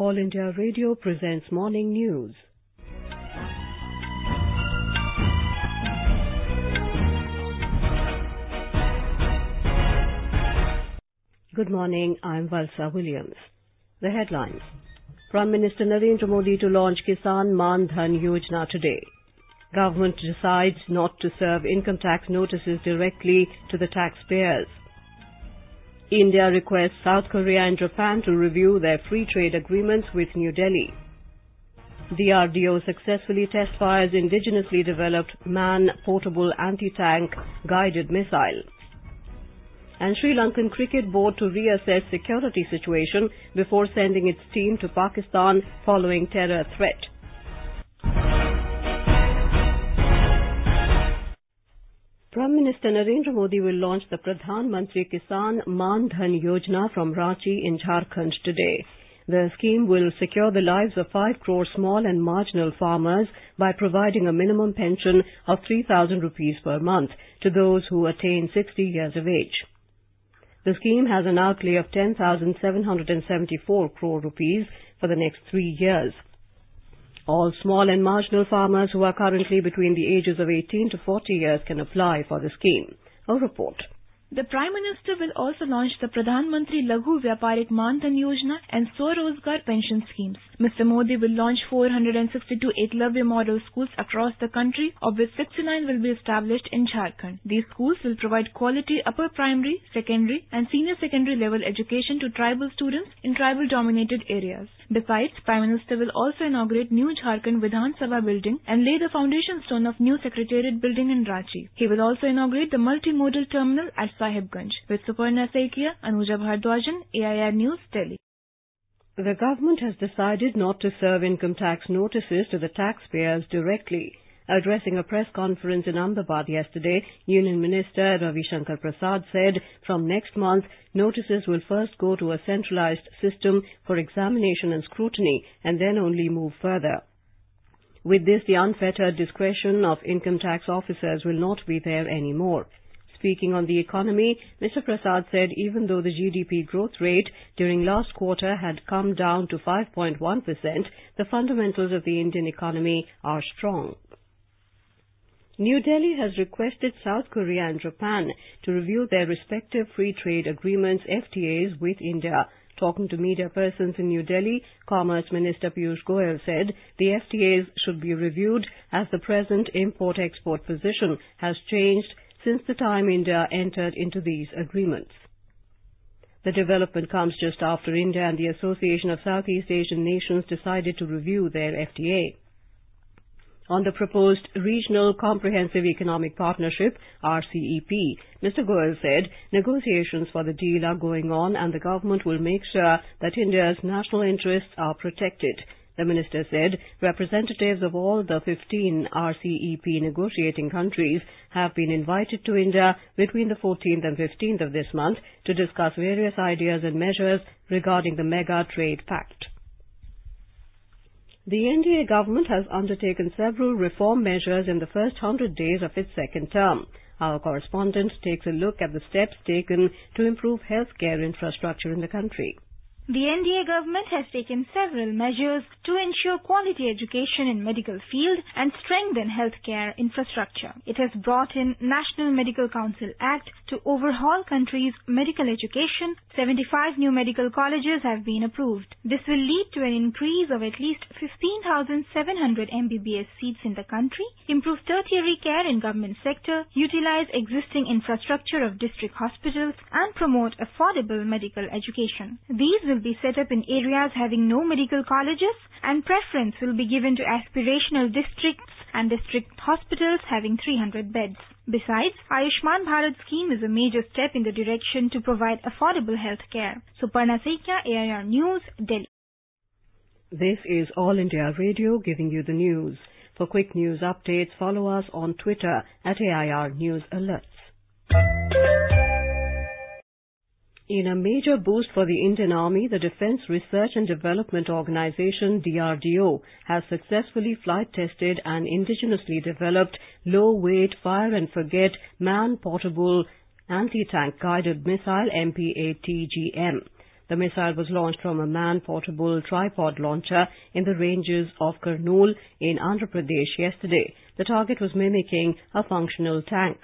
All India Radio presents morning news. Good morning, I'm Valsa Williams. The headlines. Prime Minister Narendra Modi to launch Kisan Maan Dhan Yojana today. Government decides not to serve income tax notices directly to the taxpayers. India requests South Korea and Japan to review their free trade agreements with New Delhi. DRDO successfully test fires indigenously developed man-portable anti-tank guided missile. And Sri Lankan Cricket Board to reassess security situation before sending its team to Pakistan following terror threat. Prime Minister Narendra Modi will launch the Pradhan Mantri Kisan Maan Dhan Yojana from Ranchi in Jharkhand today. The scheme will secure the lives of 5 crore small and marginal farmers by providing a minimum pension of 3,000 rupees per month to those who attain 60 years of age. The scheme has an outlay of 10,774 crore rupees for the next three years. All small and marginal farmers who are currently between the ages of 18 to 40 years can apply for the scheme. A report. The Prime Minister will also launch the Pradhan Mantri Laghu Vyaparik Maan Dhan Yojana and Swarozgar pension schemes. Mr. Modi will launch 462 Eklavya model schools across the country, of which 69 will be established in Jharkhand. These schools will provide quality upper primary, secondary and senior secondary level education to tribal students in tribal dominated areas. Besides, Prime Minister will also inaugurate new Jharkhand Vidhan Sabha building and lay the foundation stone of new Secretariat building in Ranchi. He will also inaugurate the multimodal terminal at With Suparna Saikia, Anuja AIR News, Delhi. The government has decided not to serve income tax notices to the taxpayers directly. Addressing a press conference in Ahmedabad yesterday, Union Minister Ravi Shankar Prasad said from next month, notices will first go to a centralized system for examination and scrutiny and then only move further. With this, the unfettered discretion of income tax officers will not be there anymore. Speaking on the economy, Mr. Prasad said even though the GDP growth rate during last quarter had come down to 5.1%, the fundamentals of the Indian economy are strong. New Delhi has requested South Korea and Japan to review their respective free trade agreements FTAs with India. Talking to media persons in New Delhi, Commerce Minister Piyush Goyal said the FTAs should be reviewed as the present import-export position has changed since the time India entered into these agreements. The development comes just after India and the Association of Southeast Asian Nations decided to review their FTA. On the proposed Regional Comprehensive Economic Partnership, RCEP, Mr. Goyal said negotiations for the deal are going on and the government will make sure that India's national interests are protected. The minister said representatives of all the 15 RCEP negotiating countries have been invited to India between the 14th and 15th of this month to discuss various ideas and measures regarding the Mega Trade Pact. The NDA government has undertaken several reform measures in the first hundred days of its second term. Our correspondent takes a look at the steps taken to improve healthcare infrastructure in the country. The NDA government has taken several measures to ensure quality education in medical field and strengthen healthcare infrastructure. It has brought in National Medical Council Act to overhaul country's medical education. 75 new medical colleges have been approved. This will lead to an increase of at least 15,700 MBBS seats in the country, improve tertiary care in government sector, utilize existing infrastructure of district hospitals and promote affordable medical education. These will will be set up in areas having no medical colleges and preference will be given to aspirational districts and district hospitals having 300 beds. Besides, Ayushman Bharat scheme is a major step in the direction to provide affordable health care. Suparna Saikia, AIR News, Delhi. This is All India Radio giving you the news. For quick news updates, follow us on Twitter at AIR News Alerts. In a major boost for the Indian Army, the Defence Research and Development Organization DRDO has successfully flight tested an indigenously developed low-weight fire and forget man-portable anti-tank guided missile MPATGM. The missile was launched from a man-portable tripod launcher in the ranges of Kurnool in Andhra Pradesh yesterday. The target was mimicking a functional tank.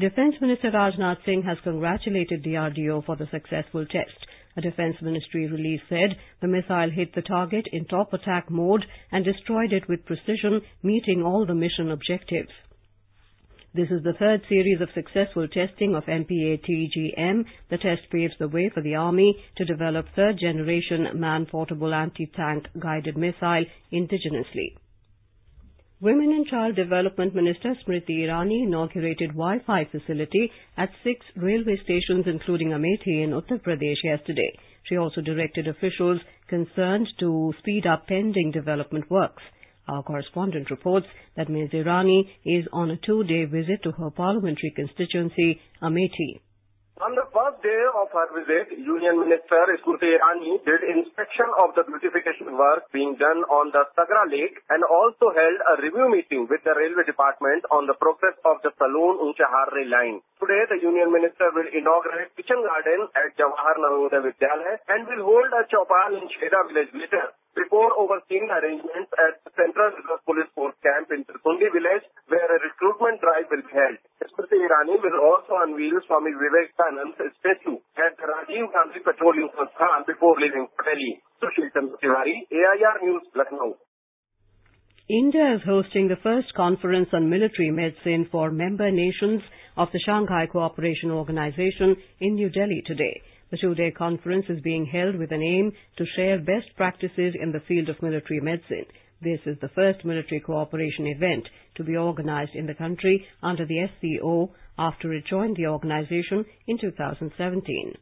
Defense Minister Rajnath Singh has congratulated the DRDO for the successful test. A Defense Ministry release said the missile hit the target in top attack mode and destroyed it with precision, meeting all the mission objectives. This is the third series of successful testing of MPATGM. The test paves the way for the Army to develop third-generation man-portable anti-tank guided missile indigenously. Women and Child Development Minister Smriti Irani inaugurated Wi-Fi facility at six railway stations including Amethi in Uttar Pradesh yesterday. She also directed officials concerned to speed up pending development works. Our correspondent reports that Ms. Irani is on a two-day visit to her parliamentary constituency, Amethi. On the first day of her visit, Union Minister Smriti Irani did inspection of the beautification work being done on the Sagra Lake and also held a review meeting with the Railway Department on the progress of the Salon Unchahar rail line. Today, the Union Minister will inaugurate kitchen garden at Jawahar Navodaya Vidyalaya and will hold a chopal in Sheda village later before overseeing arrangements at the Central Reserve Police Force camp in Trikundi village where a recruitment drive will be held. Smriti Irani will also unveil Swami Vivekananda's statue at Rajiv Gandhi Petroleum Sansthan before leaving Delhi. Sushil Chandra Tiwari, AIR News, Lucknow. India is hosting the first conference on military medicine for member nations of the Shanghai Cooperation Organization in New Delhi today. The two-day conference is being held with an aim to share best practices in the field of military medicine. This is the first military cooperation event to be organized in the country under the SCO after it joined the organization in 2017.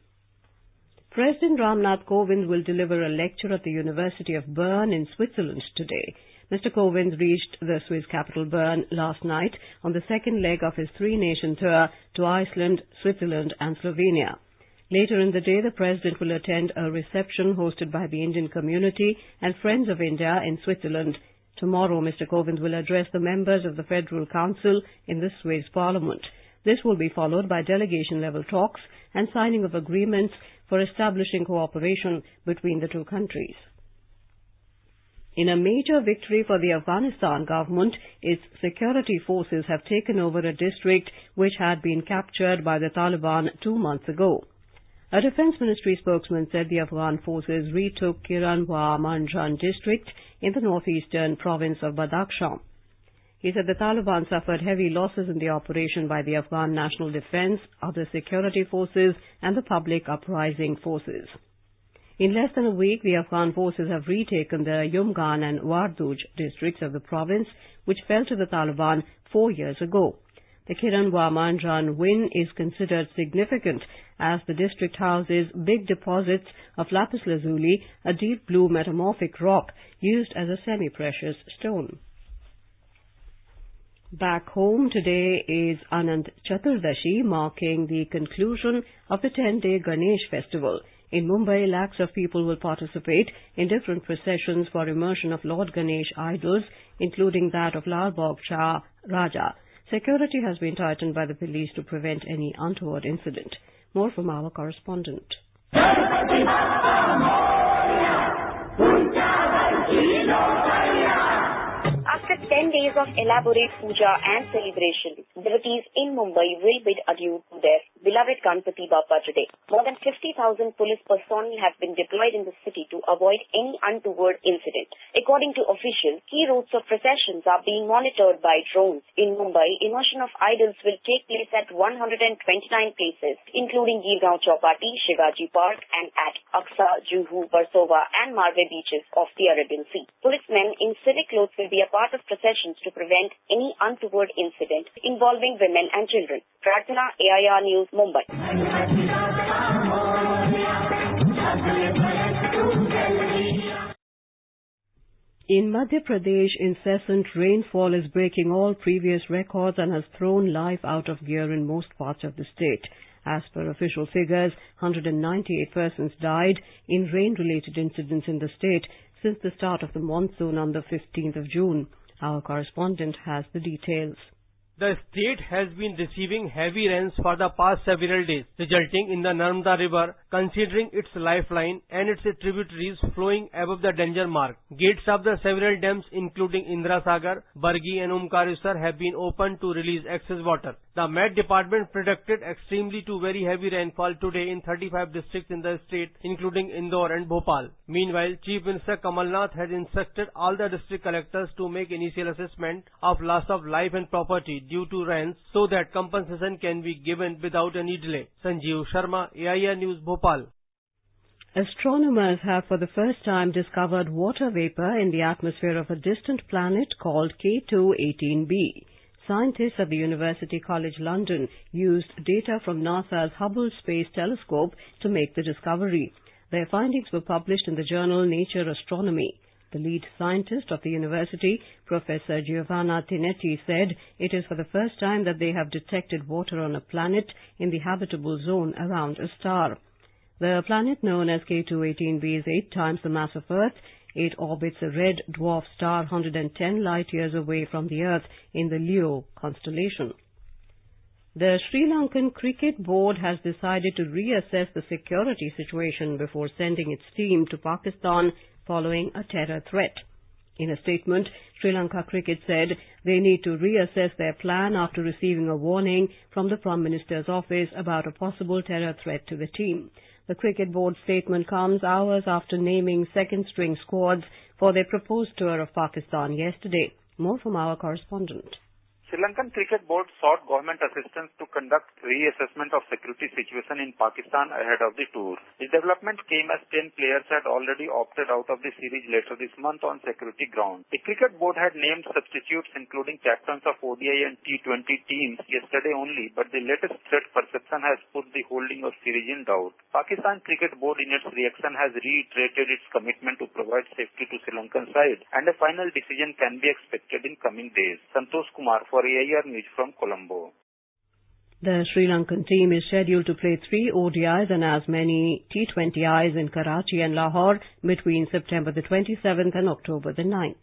President Ramnath Kovind will deliver a lecture at the University of Bern in Switzerland today. Mr. Kovind reached the Swiss capital Bern last night on the second leg of his three-nation tour to Iceland, Switzerland and Slovenia. Later in the day, the President will attend a reception hosted by the Indian community and Friends of India in Switzerland. Tomorrow, Mr. Kovind will address the members of the Federal Council in the Swiss Parliament. This will be followed by delegation-level talks and signing of agreements for establishing cooperation between the two countries. In a major victory for the Afghanistan government, its security forces have taken over a district which had been captured by the Taliban two months ago. A Defense Ministry spokesman said the Afghan forces retook Kiranwa Manjan district in the northeastern province of Badakhshan. He said the Taliban suffered heavy losses in the operation by the Afghan National Defense, other security forces and the public uprising forces. In less than a week, the Afghan forces have retaken the Yumgan and Warduj districts of the province, which fell to the Taliban four years ago. The Kiranwa Manjan win is considered significant as the district houses big deposits of lapis lazuli, a deep blue metamorphic rock used as a semi-precious stone. Back home today is Anant Chaturdashi, marking the conclusion of the 10-day Ganesh festival. In Mumbai, lakhs of people will participate in different processions for immersion of Lord Ganesh idols, including that of Lal Bagh Shah Raja. Security has been tightened by the police to prevent any untoward incident. More from our correspondent. 10 days of elaborate puja and celebration, devotees in Mumbai will bid adieu to their beloved Ganpati Bappa today. More than 50,000 police personnel have been deployed in the city to avoid any untoward incident. According to officials, key routes of processions are being monitored by drones. In Mumbai, immersion of idols will take place at 129 places, including Girgaon Chowpatty, Shivaji Park, and at Aksa, Juhu, Versova, and Marve beaches of the Arabian Sea. Policemen in civic clothes will be a part of processions to prevent any untoward incident involving women and children. Prarthana, AIR News, Mumbai. In Madhya Pradesh, incessant rainfall is breaking all previous records and has thrown life out of gear in most parts of the state. As per official figures, 198 persons died in rain-related incidents in the state since the start of the monsoon on the 15th of June. Our correspondent has the details. The state has been receiving heavy rains for the past several days, resulting in the Narmada River considering its lifeline and its tributaries flowing above the danger mark. Gates of the several dams including Indira Sagar, Bargi and Omkareshwar have been opened to release excess water. The Met Department predicted extremely to very heavy rainfall today in 35 districts in the state including Indore and Bhopal. Meanwhile, Chief Minister Kamal Nath has instructed all the district collectors to make initial assessment of loss of life and property due to rains so that compensation can be given without any delay. Sanjeev Sharma, AIR News, Bhopal. Astronomers have for the first time discovered water vapor in the atmosphere of a distant planet called K2-18b. Scientists at the University College London used data from NASA's Hubble Space Telescope to make the discovery. Their findings were published in the journal Nature Astronomy. The lead scientist of the university, Professor Giovanna Tinetti, said it is for the first time that they have detected water on a planet in the habitable zone around a star. The planet known as K2-18b is eight times the mass of Earth. It orbits a red dwarf star 110 light years away from the Earth in the Leo constellation. The Sri Lankan Cricket Board has decided to reassess the security situation before sending its team to Pakistan following a terror threat. In a statement, Sri Lanka Cricket said they need to reassess their plan after receiving a warning from the Prime Minister's office about a possible terror threat to the team. The Cricket Board statement comes hours after naming second-string squads for their proposed tour of Pakistan yesterday. More from our correspondent. Sri Lankan Cricket Board sought government assistance to conduct reassessment of security situation in Pakistan ahead of the tour. The development came as 10 players had already opted out of the series later this month on security grounds. The Cricket Board had named substitutes including captains of ODI and T20 teams yesterday only, but the latest threat perception has put the holding of series in doubt. Pakistan Cricket Board in its reaction has reiterated its commitment to provide safety to Sri Lankan side and a final decision can be expected in coming days. Santosh Kumar for From Colombo. The Sri Lankan team is scheduled to play three ODIs and as many T20Is in Karachi and Lahore between September the 27th and October the 9th.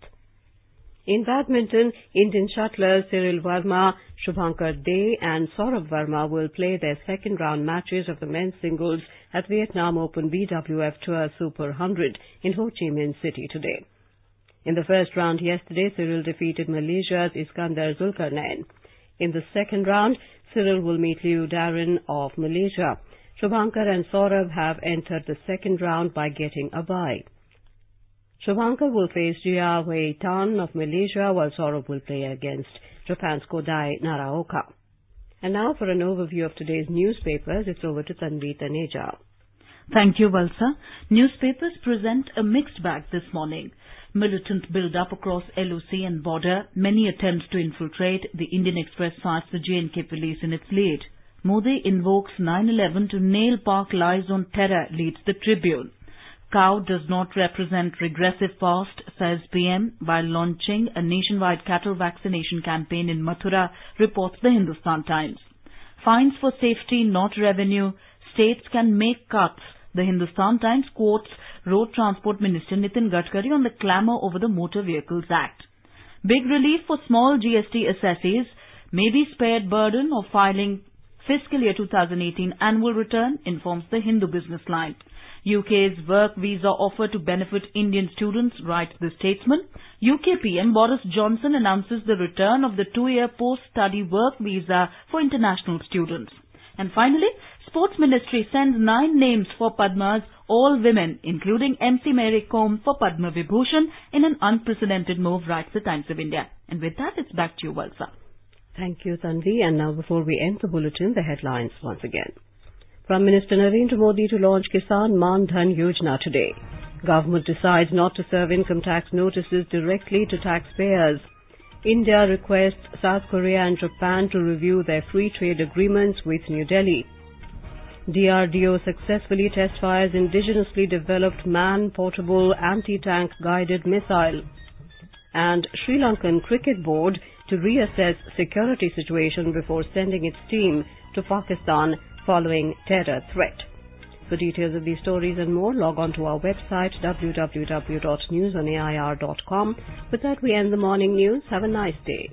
In badminton, Indian shuttlers Siril Verma, Shubhankar De and Saurabh Verma will play their second round matches of the men's singles at Vietnam Open BWF Tour Super 100 in Ho Chi Minh City today. In the first round yesterday, Siril defeated Malaysia's Iskandar Zulkarnain. In the second round, Siril will meet Liew Daren of Malaysia. Shubhankar and Saurabh have entered the second round by getting a bye. Shubhankar will face Jia Wei Tan of Malaysia, while Saurabh will play against Japan's Kodai Naraoka. And now for an overview of today's newspapers, it's over to Tanvi Taneja. Thank you, Valsa. Newspapers present a mixed bag this morning militant build-up across LOC and border, many attempts to infiltrate, the Indian Express cites the J&K police in its lead. Modi invokes 9-11 to nail Pak lies on terror, leads the Tribune. Cow does not represent regressive past, says PM, while launching a nationwide cattle vaccination campaign in Mathura, reports the Hindustan Times. Fines for safety, not revenue. States can make cuts. The Hindustan Times quotes Road Transport Minister Nitin Gadkari on the clamour over the Motor Vehicles Act. Big relief for small GST assessees may be spared burden of filing fiscal year 2018 annual return, informs the Hindu business line. UK's work visa offer to benefit Indian students, writes the statesman. UK PM Boris Johnson announces the return of the two-year post-study work visa for international students. And finally, Sports Ministry sends nine names for Padmas, all women, including MC Mary Kom for Padma Vibhushan in an unprecedented move, writes the Times of India. And with that, it's back to you, Valsa. Thank you, Tanvi. And now before we end the bulletin, the headlines once again. Prime Minister Narendra Modi to launch Kisan Maan Dhan Yojana today. Government decides not to serve income tax notices directly to taxpayers. India requests South Korea and Japan to review their free trade agreements with New Delhi. DRDO successfully test fires indigenously developed man-portable anti-tank guided missile. And Sri Lankan Cricket Board to reassess security situation before sending its team to Pakistan following terror threat. For details of these stories and more, log on to our website www.newsonair.com. With that, we end the morning news. Have a nice day.